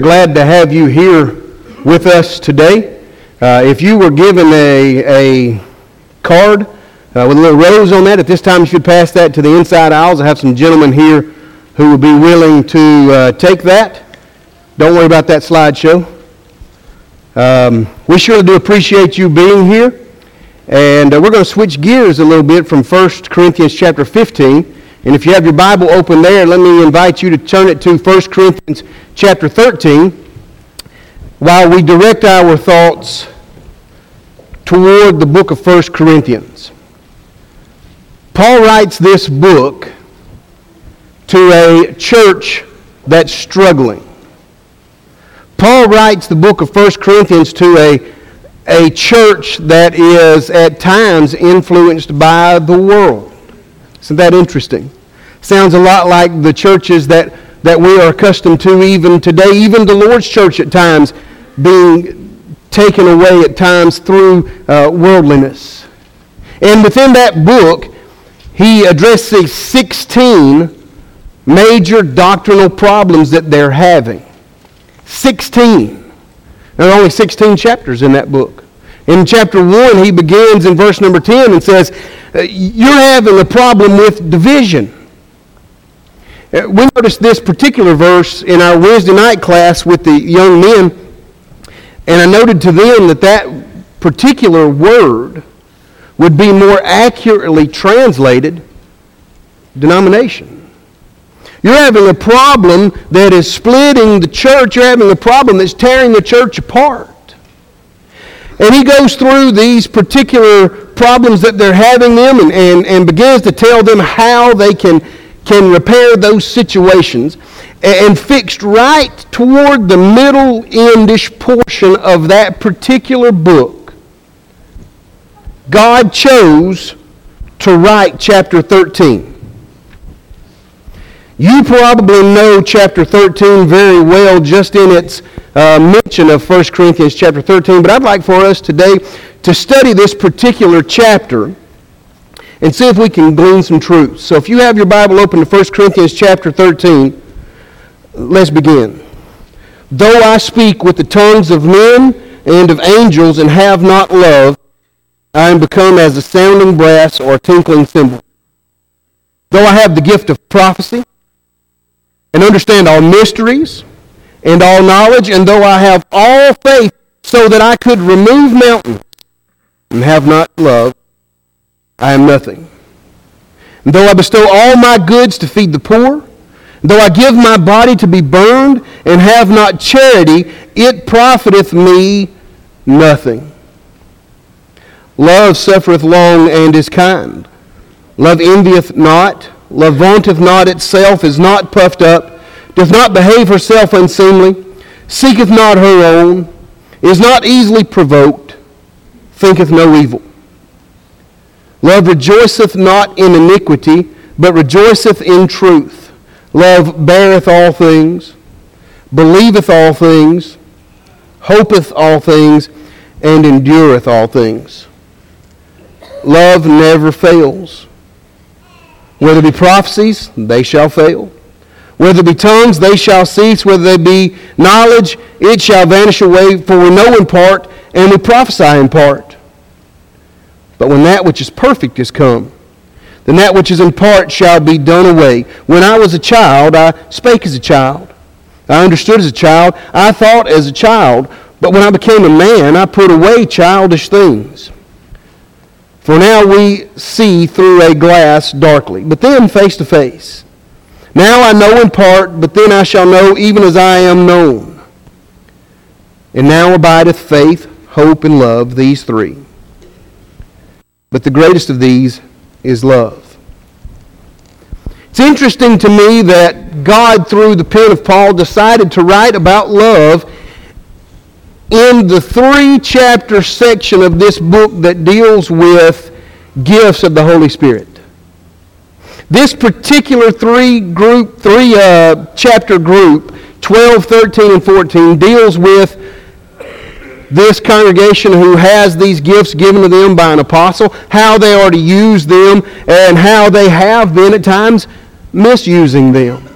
Glad to have you here with us today. Uh, if you were given a, a card uh, with a little rose on that, at this time you should pass that to the inside aisles. I have some gentlemen here who will be willing to uh, take that. Don't worry about that slideshow. Um, we surely do appreciate you being here. And uh, we're going to switch gears a little bit from 1 Corinthians chapter 15. And if you have your Bible open there, let me invite you to turn it to 1 Corinthians chapter 13 while we direct our thoughts toward the book of 1 Corinthians. Paul writes this book to a church that's struggling. Paul writes the book of 1 Corinthians to a, a church that is at times influenced by the world. Isn't that interesting? Sounds a lot like the churches that, that we are accustomed to even today, even the Lord's church at times being taken away at times through uh, worldliness. And within that book, he addresses 16 major doctrinal problems that they're having. 16. There are only 16 chapters in that book. In chapter 1, he begins in verse number 10 and says, uh, You're having a problem with division. Uh, we noticed this particular verse in our Wednesday night class with the young men, and I noted to them that that particular word would be more accurately translated denomination. You're having a problem that is splitting the church. You're having a problem that's tearing the church apart. And he goes through these particular problems that they're having them and, and, and begins to tell them how they can, can repair those situations. And fixed right toward the middle endish portion of that particular book, God chose to write chapter 13. You probably know chapter 13 very well just in its uh, mention of 1 Corinthians chapter 13, but I'd like for us today to study this particular chapter and see if we can glean some truths. So if you have your Bible open to 1 Corinthians chapter 13, let's begin. Though I speak with the tongues of men and of angels and have not love, I am become as a sounding brass or a tinkling cymbal. Though I have the gift of prophecy and understand all mysteries and all knowledge, and though I have all faith so that I could remove mountains and have not love, I am nothing. And though I bestow all my goods to feed the poor, though I give my body to be burned and have not charity, it profiteth me nothing. Love suffereth long and is kind. Love envieth not. Love vaunteth not itself, is not puffed up, doth not behave herself unseemly, seeketh not her own, is not easily provoked, thinketh no evil. Love rejoiceth not in iniquity, but rejoiceth in truth. Love beareth all things, believeth all things, hopeth all things, and endureth all things. Love never fails. Whether it be prophecies, they shall fail. Whether it be tongues, they shall cease. Whether they be knowledge, it shall vanish away. For we know in part, and we prophesy in part. But when that which is perfect is come, then that which is in part shall be done away. When I was a child, I spake as a child. I understood as a child. I thought as a child. But when I became a man, I put away childish things. For now we see through a glass darkly, but then face to face. Now I know in part, but then I shall know even as I am known. And now abideth faith, hope, and love, these three. But the greatest of these is love. It's interesting to me that God, through the pen of Paul, decided to write about love in the three chapter section of this book that deals with gifts of the Holy Spirit. This particular three group, three uh, chapter group, 12, 13, and 14, deals with this congregation who has these gifts given to them by an apostle, how they are to use them, and how they have been at times misusing them.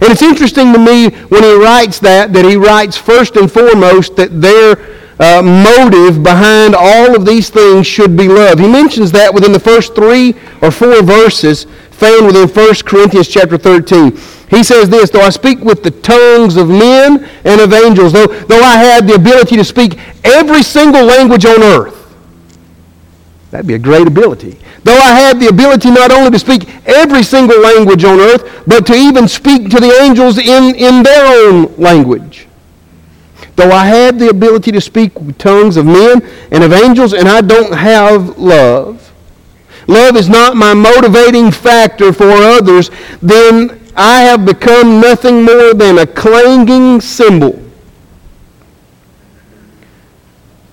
And it's interesting to me when he writes that, that he writes first and foremost that their uh, motive behind all of these things should be love. He mentions that within the first three or four verses found within 1 Corinthians chapter 13. He says this, though I speak with the tongues of men and of angels, though, though I had the ability to speak every single language on earth, that'd be a great ability. Though I had the ability not only to speak every single language on earth, but to even speak to the angels in, in their own language. Though I had the ability to speak tongues of men and of angels, and I don't have love, love is not my motivating factor for others, then I have become nothing more than a clanging cymbal.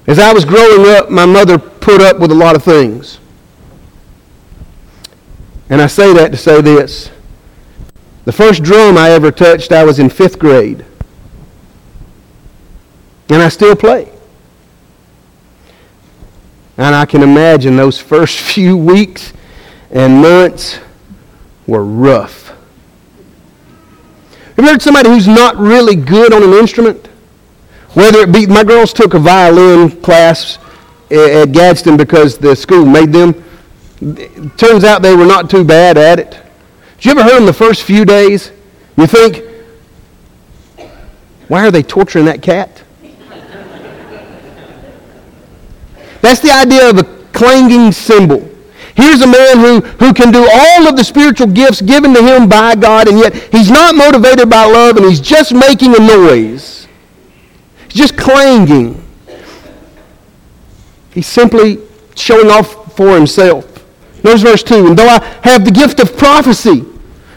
As I was growing up, my mother put up with a lot of things. And I say that to say this. The first drum I ever touched, I was in fifth grade. And I still play. And I can imagine those first few weeks and months were rough. Have you heard somebody who's not really good on an instrument? Whether it be, my girls took a violin class at Gadsden because the school made them. It turns out they were not too bad at it. Did you ever hear them the first few days? You think, why are they torturing that cat? That's the idea of a clanging cymbal. Here's a man who, who can do all of the spiritual gifts given to him by God, and yet he's not motivated by love, and he's just making a noise. He's just clanging. He's simply showing off for himself. Notice verse 2. And though I have the gift of prophecy,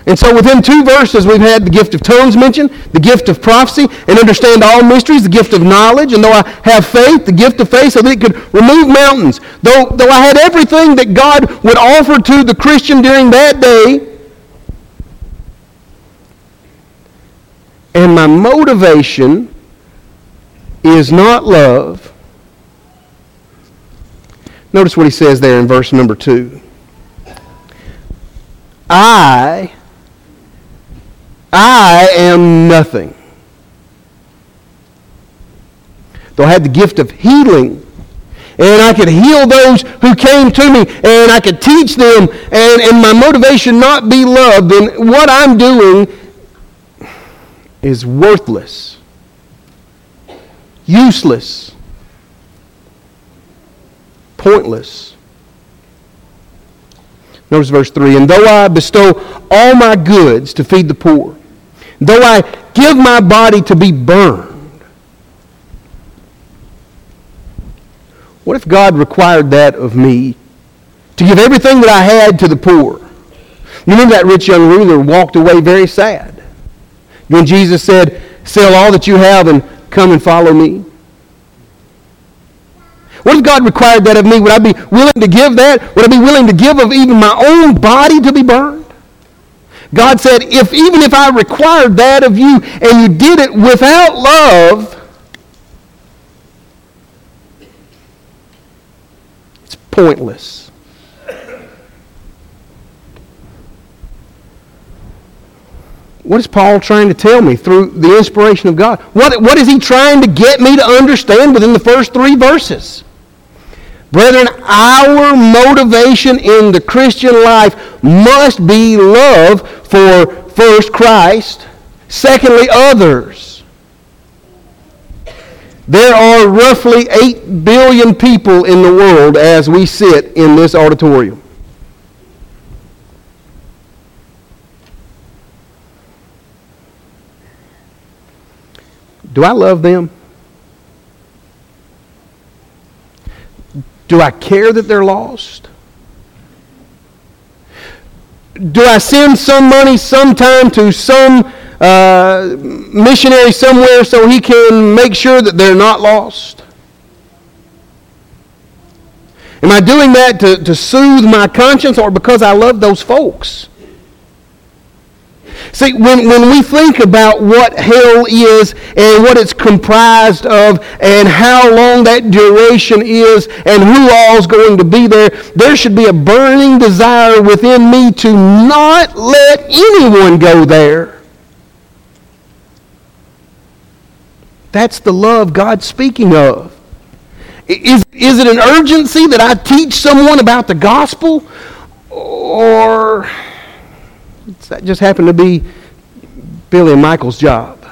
and so within two verses, we've had the gift of tongues mentioned, the gift of prophecy, and understand all mysteries, the gift of knowledge. And though I have faith, the gift of faith, so that it could remove mountains. Though, though I had everything that God would offer to the Christian during that day, and my motivation is not love. Notice what he says there in verse number 2. I I am nothing. Though I had the gift of healing, and I could heal those who came to me, and I could teach them, and, and my motivation not be love, then what I'm doing is worthless, useless, pointless. Notice verse 3 And though I bestow all my goods to feed the poor, though I give my body to be burned, what if God required that of me to give everything that I had to the poor? You remember that rich young ruler walked away very sad when Jesus said, Sell all that you have and come and follow me. What if God required that of me? Would I be willing to give that? Would I be willing to give of even my own body to be burned? God said, if even if I required that of you and you did it without love, it's pointless. What is Paul trying to tell me through the inspiration of God? What, what is he trying to get me to understand within the first three verses? Brethren, our motivation in the Christian life must be love for first Christ, secondly others. There are roughly 8 billion people in the world as we sit in this auditorium. Do I love them? Do I care that they're lost? Do I send some money sometime to some uh, missionary somewhere so he can make sure that they're not lost? Am I doing that to, to soothe my conscience or because I love those folks? See, when, when we think about what hell is and what it's comprised of and how long that duration is and who all is going to be there, there should be a burning desire within me to not let anyone go there. That's the love God's speaking of. Is, is it an urgency that I teach someone about the gospel? Or that just happened to be Billy and Michael's job?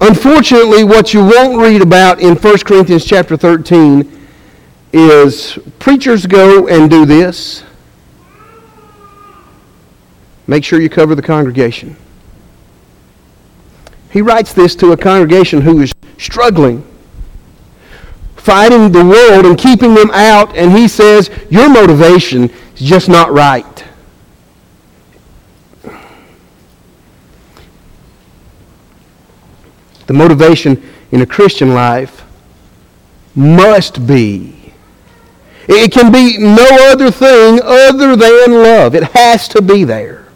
Unfortunately, what you won't read about in 1 Corinthians chapter 13 is preachers go and do this. Make sure you cover the congregation. He writes this to a congregation who is struggling, fighting the world and keeping them out, and he says, Your motivation is just not right. The motivation in a Christian life must be. It can be no other thing other than love. It has to be there.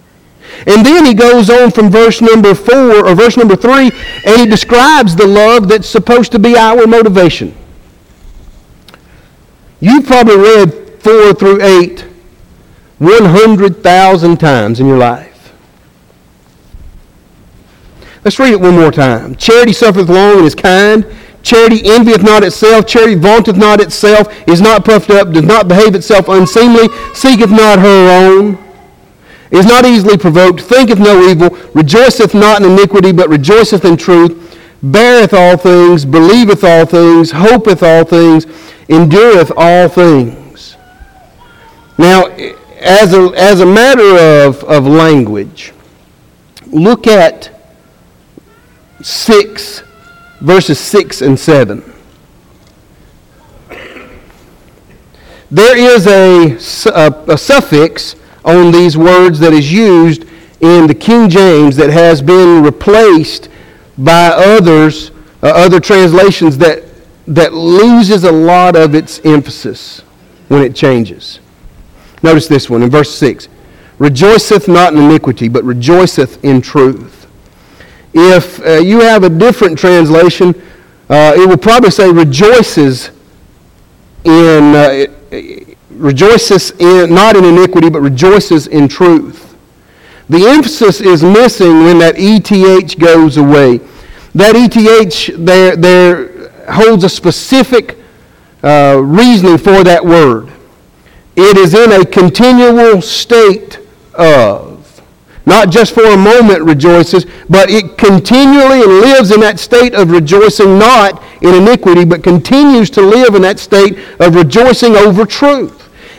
And then he goes on from verse number four or verse number three, and he describes the love that's supposed to be our motivation. You've probably read four through eight 100,000 times in your life. Let's read it one more time. Charity suffereth long and is kind. Charity envieth not itself. Charity vaunteth not itself, is not puffed up, does not behave itself unseemly, seeketh not her own, is not easily provoked, thinketh no evil, rejoiceth not in iniquity, but rejoiceth in truth, beareth all things, believeth all things, hopeth all things, endureth all things. Now, as a, as a matter of, of language, look at 6, verses 6 and 7. There is a, a, a, suffix on these words that is used in the King James that has been replaced by others, uh, other translations that, that loses a lot of its emphasis when it changes. Notice this one in verse 6 Rejoiceth not in iniquity, but rejoiceth in truth. If uh, you have a different translation, uh, it will probably say rejoices in, uh, rejoices in, not in iniquity, but rejoices in truth. The emphasis is missing when that ETH goes away. That ETH there, there holds a specific uh, reasoning for that word. It is in a continual state of not just for a moment rejoices, but it continually lives in that state of rejoicing not in iniquity, but continues to live in that state of rejoicing over truth.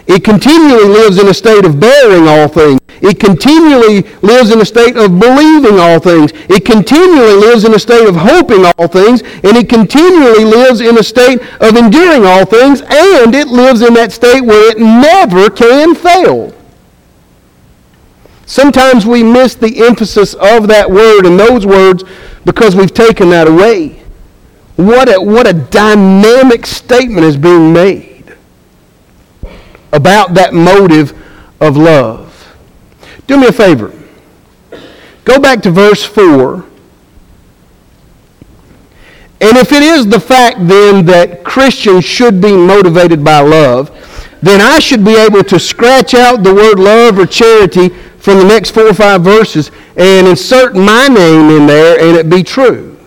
It continually lives in a state of bearing all things. It continually lives in a state of believing all things. It continually lives in a state of hoping all things. And it continually lives in a state of enduring all things. And it lives in that state where it never can fail. Sometimes we miss the emphasis of that word and those words because we've taken that away. What a, what a dynamic statement is being made about that motive of love. Do me a favor. Go back to verse 4. And if it is the fact then that Christians should be motivated by love, then I should be able to scratch out the word love or charity from the next four or five verses and insert my name in there and it be true.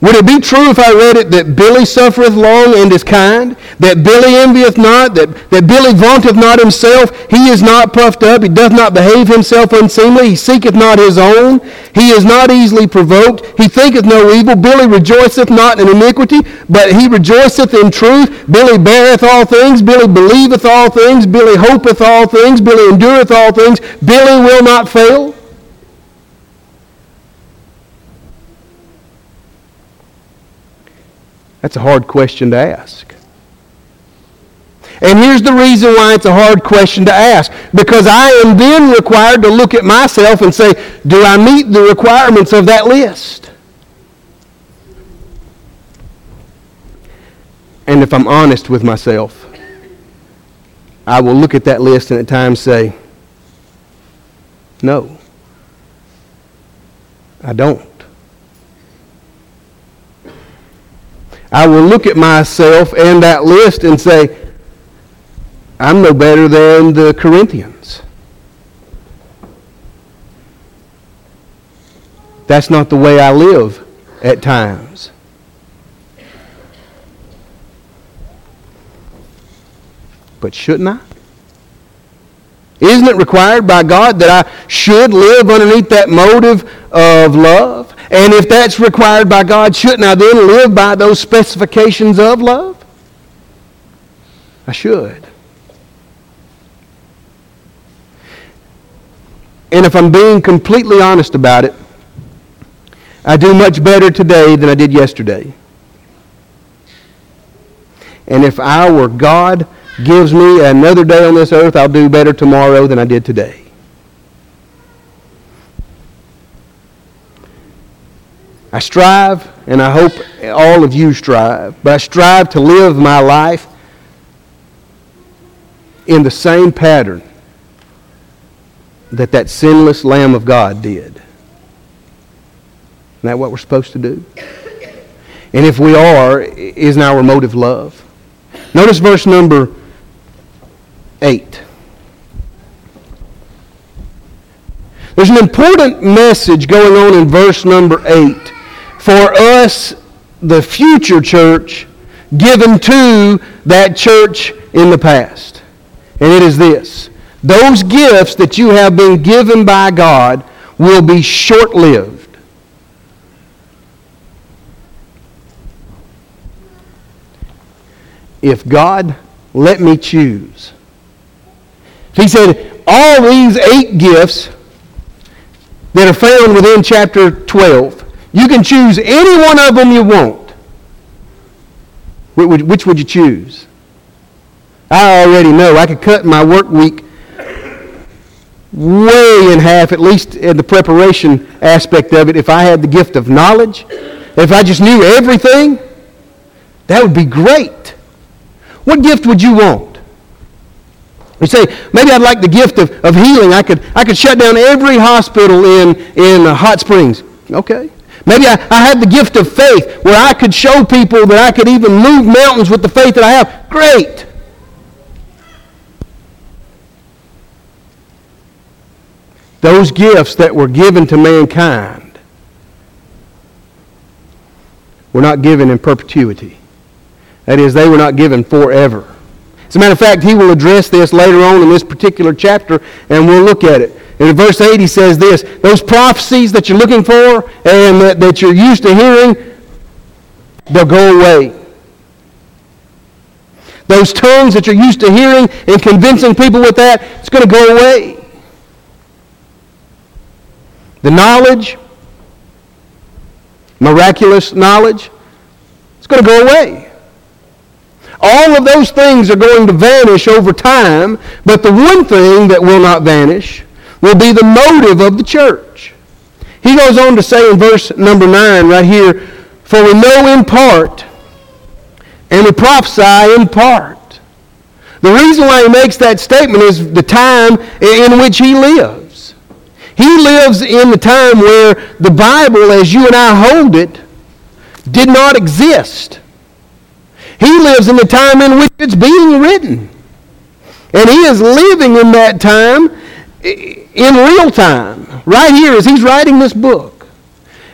Would it be true if I read it that Billy suffereth long and is kind? That Billy envieth not? That, that Billy vaunteth not himself? He is not puffed up. He doth not behave himself unseemly. He seeketh not his own. He is not easily provoked. He thinketh no evil. Billy rejoiceth not in iniquity, but he rejoiceth in truth. Billy beareth all things. Billy believeth all things. Billy hopeth all things. Billy endureth all things. Billy will not fail. That's a hard question to ask. And here's the reason why it's a hard question to ask. Because I am then required to look at myself and say, do I meet the requirements of that list? And if I'm honest with myself, I will look at that list and at times say, no, I don't. I will look at myself and that list and say, I'm no better than the Corinthians. That's not the way I live at times. But shouldn't I? Isn't it required by God that I should live underneath that motive of love? And if that's required by God, shouldn't I then live by those specifications of love? I should. And if I'm being completely honest about it, I do much better today than I did yesterday. And if I were God gives me another day on this earth, I'll do better tomorrow than I did today. I strive, and I hope all of you strive, but I strive to live my life in the same pattern that that sinless Lamb of God did. Isn't that what we're supposed to do? And if we are, isn't our motive love? Notice verse number 8. There's an important message going on in verse number 8 for us, the future church, given to that church in the past. And it is this those gifts that you have been given by God will be short lived. If God let me choose, he said, all these eight gifts that are found within chapter 12, you can choose any one of them you want. Which would you choose? I already know. I could cut my work week way in half, at least in the preparation aspect of it, if I had the gift of knowledge. If I just knew everything, that would be great. What gift would you want? You say, maybe I'd like the gift of, of healing. I could, I could shut down every hospital in, in Hot Springs. Okay. Maybe I, I had the gift of faith where I could show people that I could even move mountains with the faith that I have. Great. Those gifts that were given to mankind were not given in perpetuity. That is, they were not given forever. As a matter of fact, he will address this later on in this particular chapter, and we'll look at it. In verse 8, he says this Those prophecies that you're looking for and that, that you're used to hearing, they'll go away. Those tongues that you're used to hearing and convincing people with that, it's going to go away. The knowledge, miraculous knowledge, it's going to go away. All of those things are going to vanish over time, but the one thing that will not vanish will be the motive of the church. He goes on to say in verse number 9 right here, For we know in part, and we prophesy in part. The reason why he makes that statement is the time in which he lives. He lives in the time where the Bible, as you and I hold it, did not exist. He lives in the time in which it's being written. And he is living in that time in real time, right here as he's writing this book.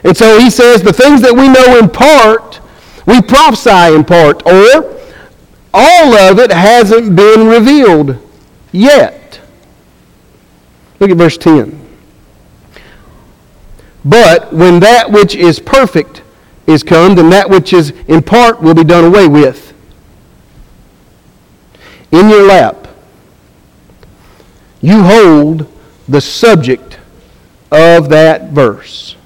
And so he says, the things that we know in part, we prophesy in part, or all of it hasn't been revealed yet. Look at verse 10. But when that which is perfect is come, then that which is in part will be done away with. In your lap, you hold the subject of that verse.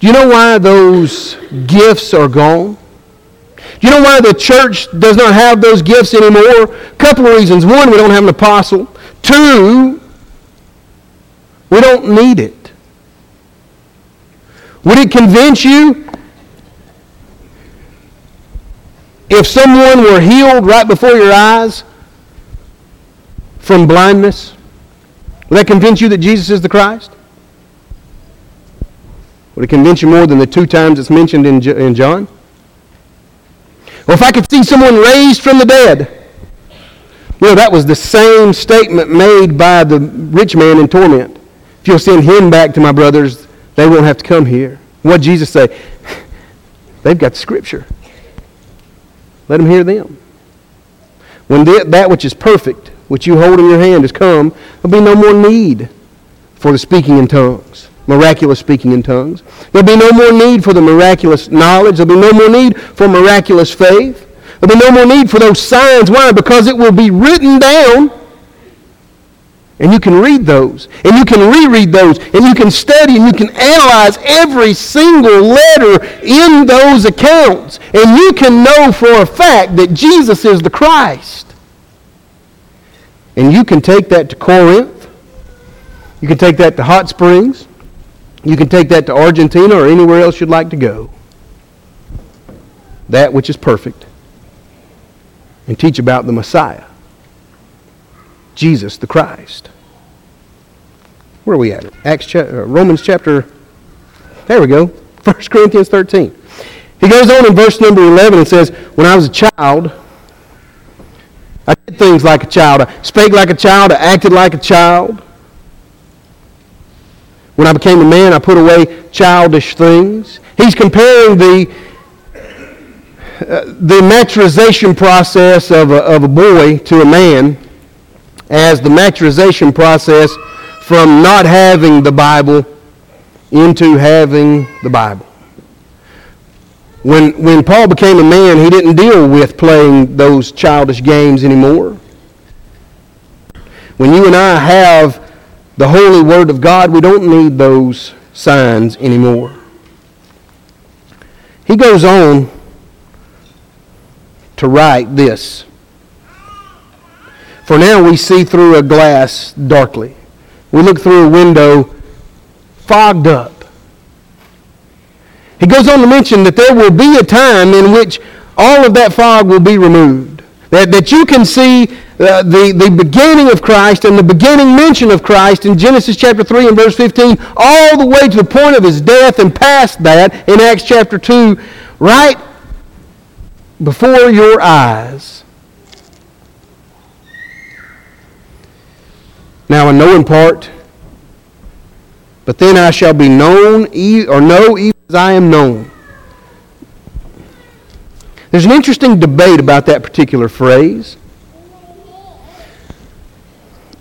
Do you know why those gifts are gone? Do you know why the church does not have those gifts anymore? A couple of reasons. One, we don't have an apostle. Two, we don't need it. Would it convince you if someone were healed right before your eyes from blindness? Would that convince you that Jesus is the Christ? Would it convince you more than the two times it's mentioned in, in John? Or if I could see someone raised from the dead, know, that was the same statement made by the rich man in torment. If you'll send him back to my brothers, they won't have to come here. What Jesus say? They've got the scripture. Let them hear them. When that which is perfect, which you hold in your hand, has come, there'll be no more need for the speaking in tongues, miraculous speaking in tongues. There'll be no more need for the miraculous knowledge. There'll be no more need for miraculous faith. There'll be no more need for those signs. Why? Because it will be written down. And you can read those. And you can reread those. And you can study and you can analyze every single letter in those accounts. And you can know for a fact that Jesus is the Christ. And you can take that to Corinth. You can take that to Hot Springs. You can take that to Argentina or anywhere else you'd like to go. That which is perfect and teach about the Messiah, Jesus the Christ. Where are we at? Acts, cha- uh, Romans chapter. There we go. 1 Corinthians 13. He goes on in verse number 11 and says, When I was a child, I did things like a child. I spake like a child. I acted like a child. When I became a man, I put away childish things. He's comparing the the maturization process of a, of a boy to a man as the maturization process from not having the Bible into having the Bible. When, when Paul became a man, he didn't deal with playing those childish games anymore. When you and I have the holy Word of God, we don't need those signs anymore. He goes on to write this. For now we see through a glass darkly. We look through a window fogged up. He goes on to mention that there will be a time in which all of that fog will be removed. That, that you can see uh, the, the beginning of Christ and the beginning mention of Christ in Genesis chapter 3 and verse 15, all the way to the point of his death and past that in Acts chapter 2, right before your eyes. Now I know in part, but then I shall be known or know even as I am known. There's an interesting debate about that particular phrase.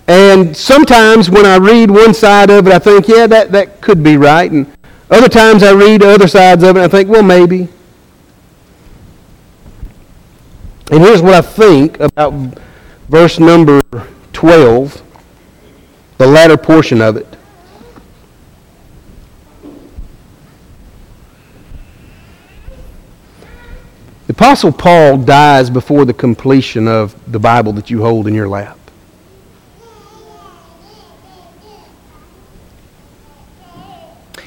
And sometimes when I read one side of it, I think, yeah, that, that could be right. And other times I read other sides of it, and I think, well, maybe. And here's what I think about verse number 12, the latter portion of it. The Apostle Paul dies before the completion of the Bible that you hold in your lap.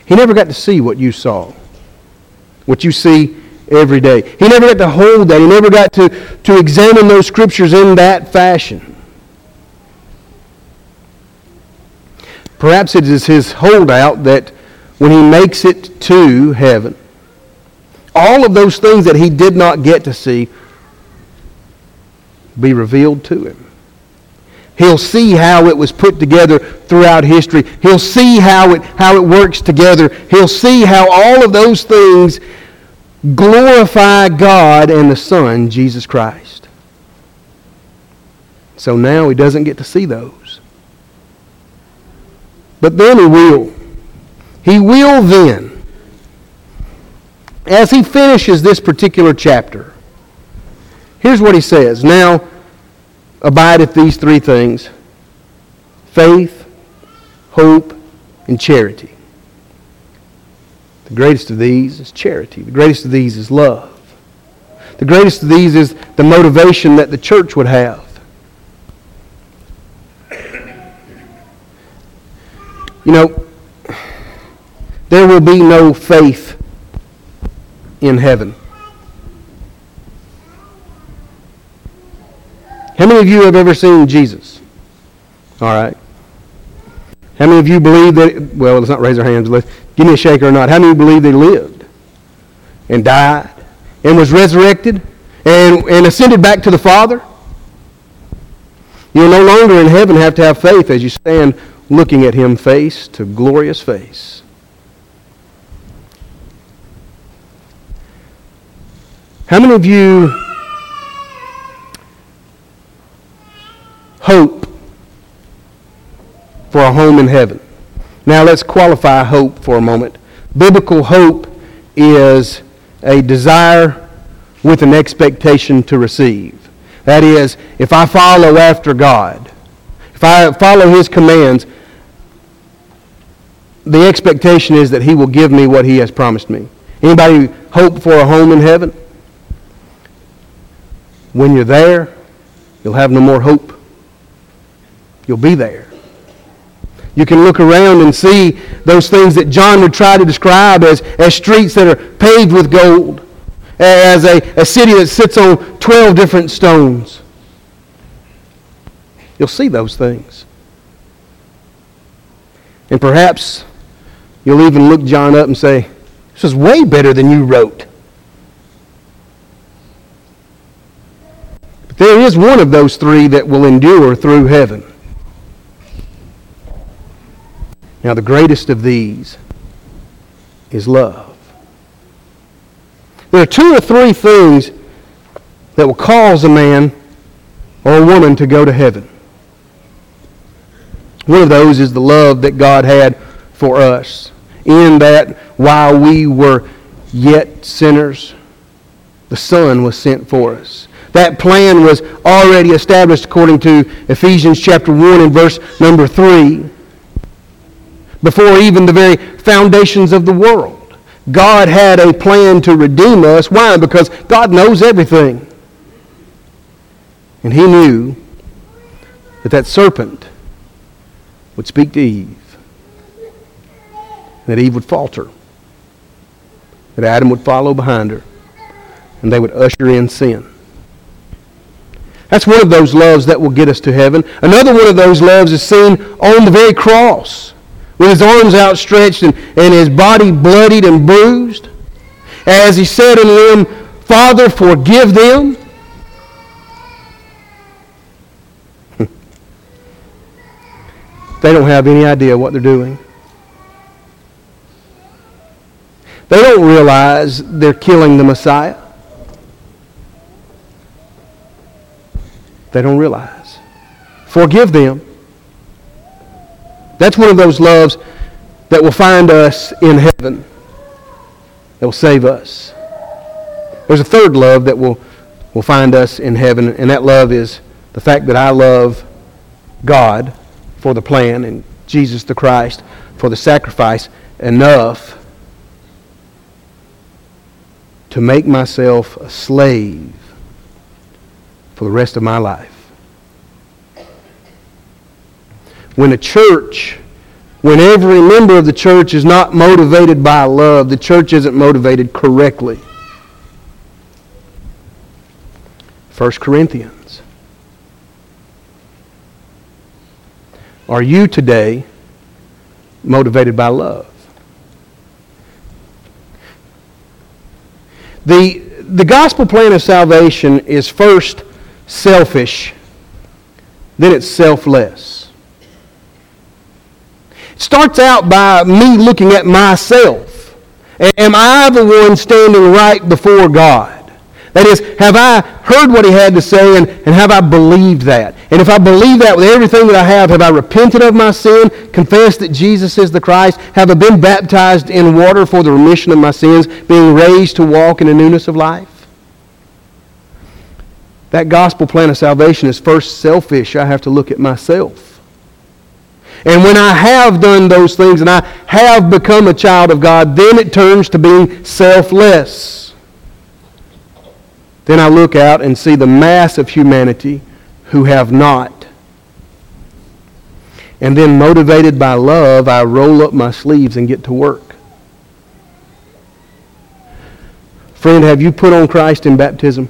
He never got to see what you saw, what you see every day. He never got to hold that. He never got to, to examine those scriptures in that fashion. Perhaps it is his holdout that when he makes it to heaven, all of those things that he did not get to see be revealed to him. He'll see how it was put together throughout history. He'll see how it, how it works together. He'll see how all of those things glorify God and the Son, Jesus Christ. So now he doesn't get to see those. But then he will. He will then. As he finishes this particular chapter, here's what he says. Now abideth these three things faith, hope, and charity. The greatest of these is charity. The greatest of these is love. The greatest of these is the motivation that the church would have. You know, there will be no faith in heaven. How many of you have ever seen Jesus? All right. How many of you believe that, well, let's not raise our hands. Let's, give me a shaker or not. How many believe they lived and died and was resurrected and, and ascended back to the Father? You'll no longer in heaven have to have faith as you stand looking at him face to glorious face. How many of you hope for a home in heaven? Now let's qualify hope for a moment. Biblical hope is a desire with an expectation to receive. That is, if I follow after God, if I follow His commands, the expectation is that He will give me what He has promised me. Anybody hope for a home in heaven? When you're there, you'll have no more hope. You'll be there. You can look around and see those things that John would try to describe as, as streets that are paved with gold, as a, a city that sits on 12 different stones. You'll see those things. And perhaps you'll even look John up and say, This is way better than you wrote. But there is one of those three that will endure through heaven. Now, the greatest of these is love. There are two or three things that will cause a man or a woman to go to heaven. One of those is the love that God had for us, in that while we were yet sinners, the Son was sent for us. That plan was already established according to Ephesians chapter 1 and verse number 3 before even the very foundations of the world. God had a plan to redeem us. Why? Because God knows everything. And he knew that that serpent would speak to Eve, that Eve would falter, that Adam would follow behind her, and they would usher in sin. That's one of those loves that will get us to heaven. Another one of those loves is seen on the very cross with his arms outstretched and, and his body bloodied and bruised. As he said unto them, Father, forgive them. they don't have any idea what they're doing. They don't realize they're killing the Messiah. They don't realize. Forgive them. That's one of those loves that will find us in heaven, that will save us. There's a third love that will, will find us in heaven, and that love is the fact that I love God for the plan and Jesus the Christ for the sacrifice enough to make myself a slave for the rest of my life. when a church, when every member of the church is not motivated by love, the church isn't motivated correctly. 1 Corinthians. Are you today motivated by love? The, the gospel plan of salvation is first selfish, then it's selfless It starts out by me looking at myself. Am I the one standing right before God? That is, have I heard what he had to say and, and have I believed that? And if I believe that with everything that I have, have I repented of my sin, confessed that Jesus is the Christ? Have I been baptized in water for the remission of my sins, being raised to walk in the newness of life? That gospel plan of salvation is first selfish. I have to look at myself. And when I have done those things and I have become a child of God, then it turns to being selfless. Then I look out and see the mass of humanity who have not. And then, motivated by love, I roll up my sleeves and get to work. Friend, have you put on Christ in baptism?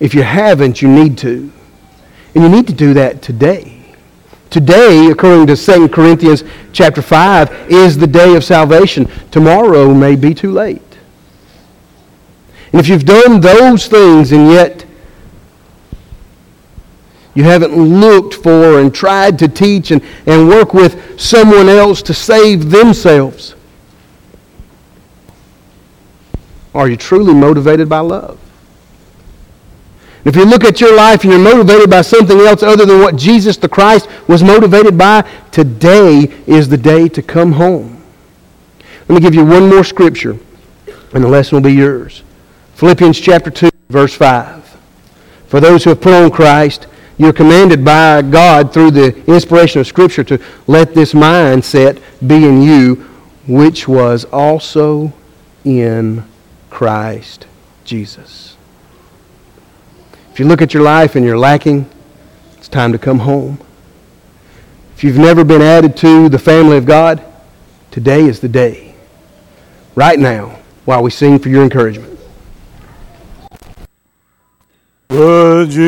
If you haven't, you need to. And you need to do that today. Today, according to 2 Corinthians chapter 5, is the day of salvation. Tomorrow may be too late. And if you've done those things and yet You haven't looked for and tried to teach and, and work with someone else to save themselves. Are you truly motivated by love? If you look at your life and you're motivated by something else other than what Jesus the Christ was motivated by, today is the day to come home. Let me give you one more scripture, and the lesson will be yours. Philippians chapter 2, verse 5. For those who have put on Christ, you're commanded by God through the inspiration of Scripture to let this mindset be in you, which was also in Christ Jesus. If you look at your life and you're lacking, it's time to come home. If you've never been added to the family of God, today is the day. Right now, while we sing for your encouragement. Would you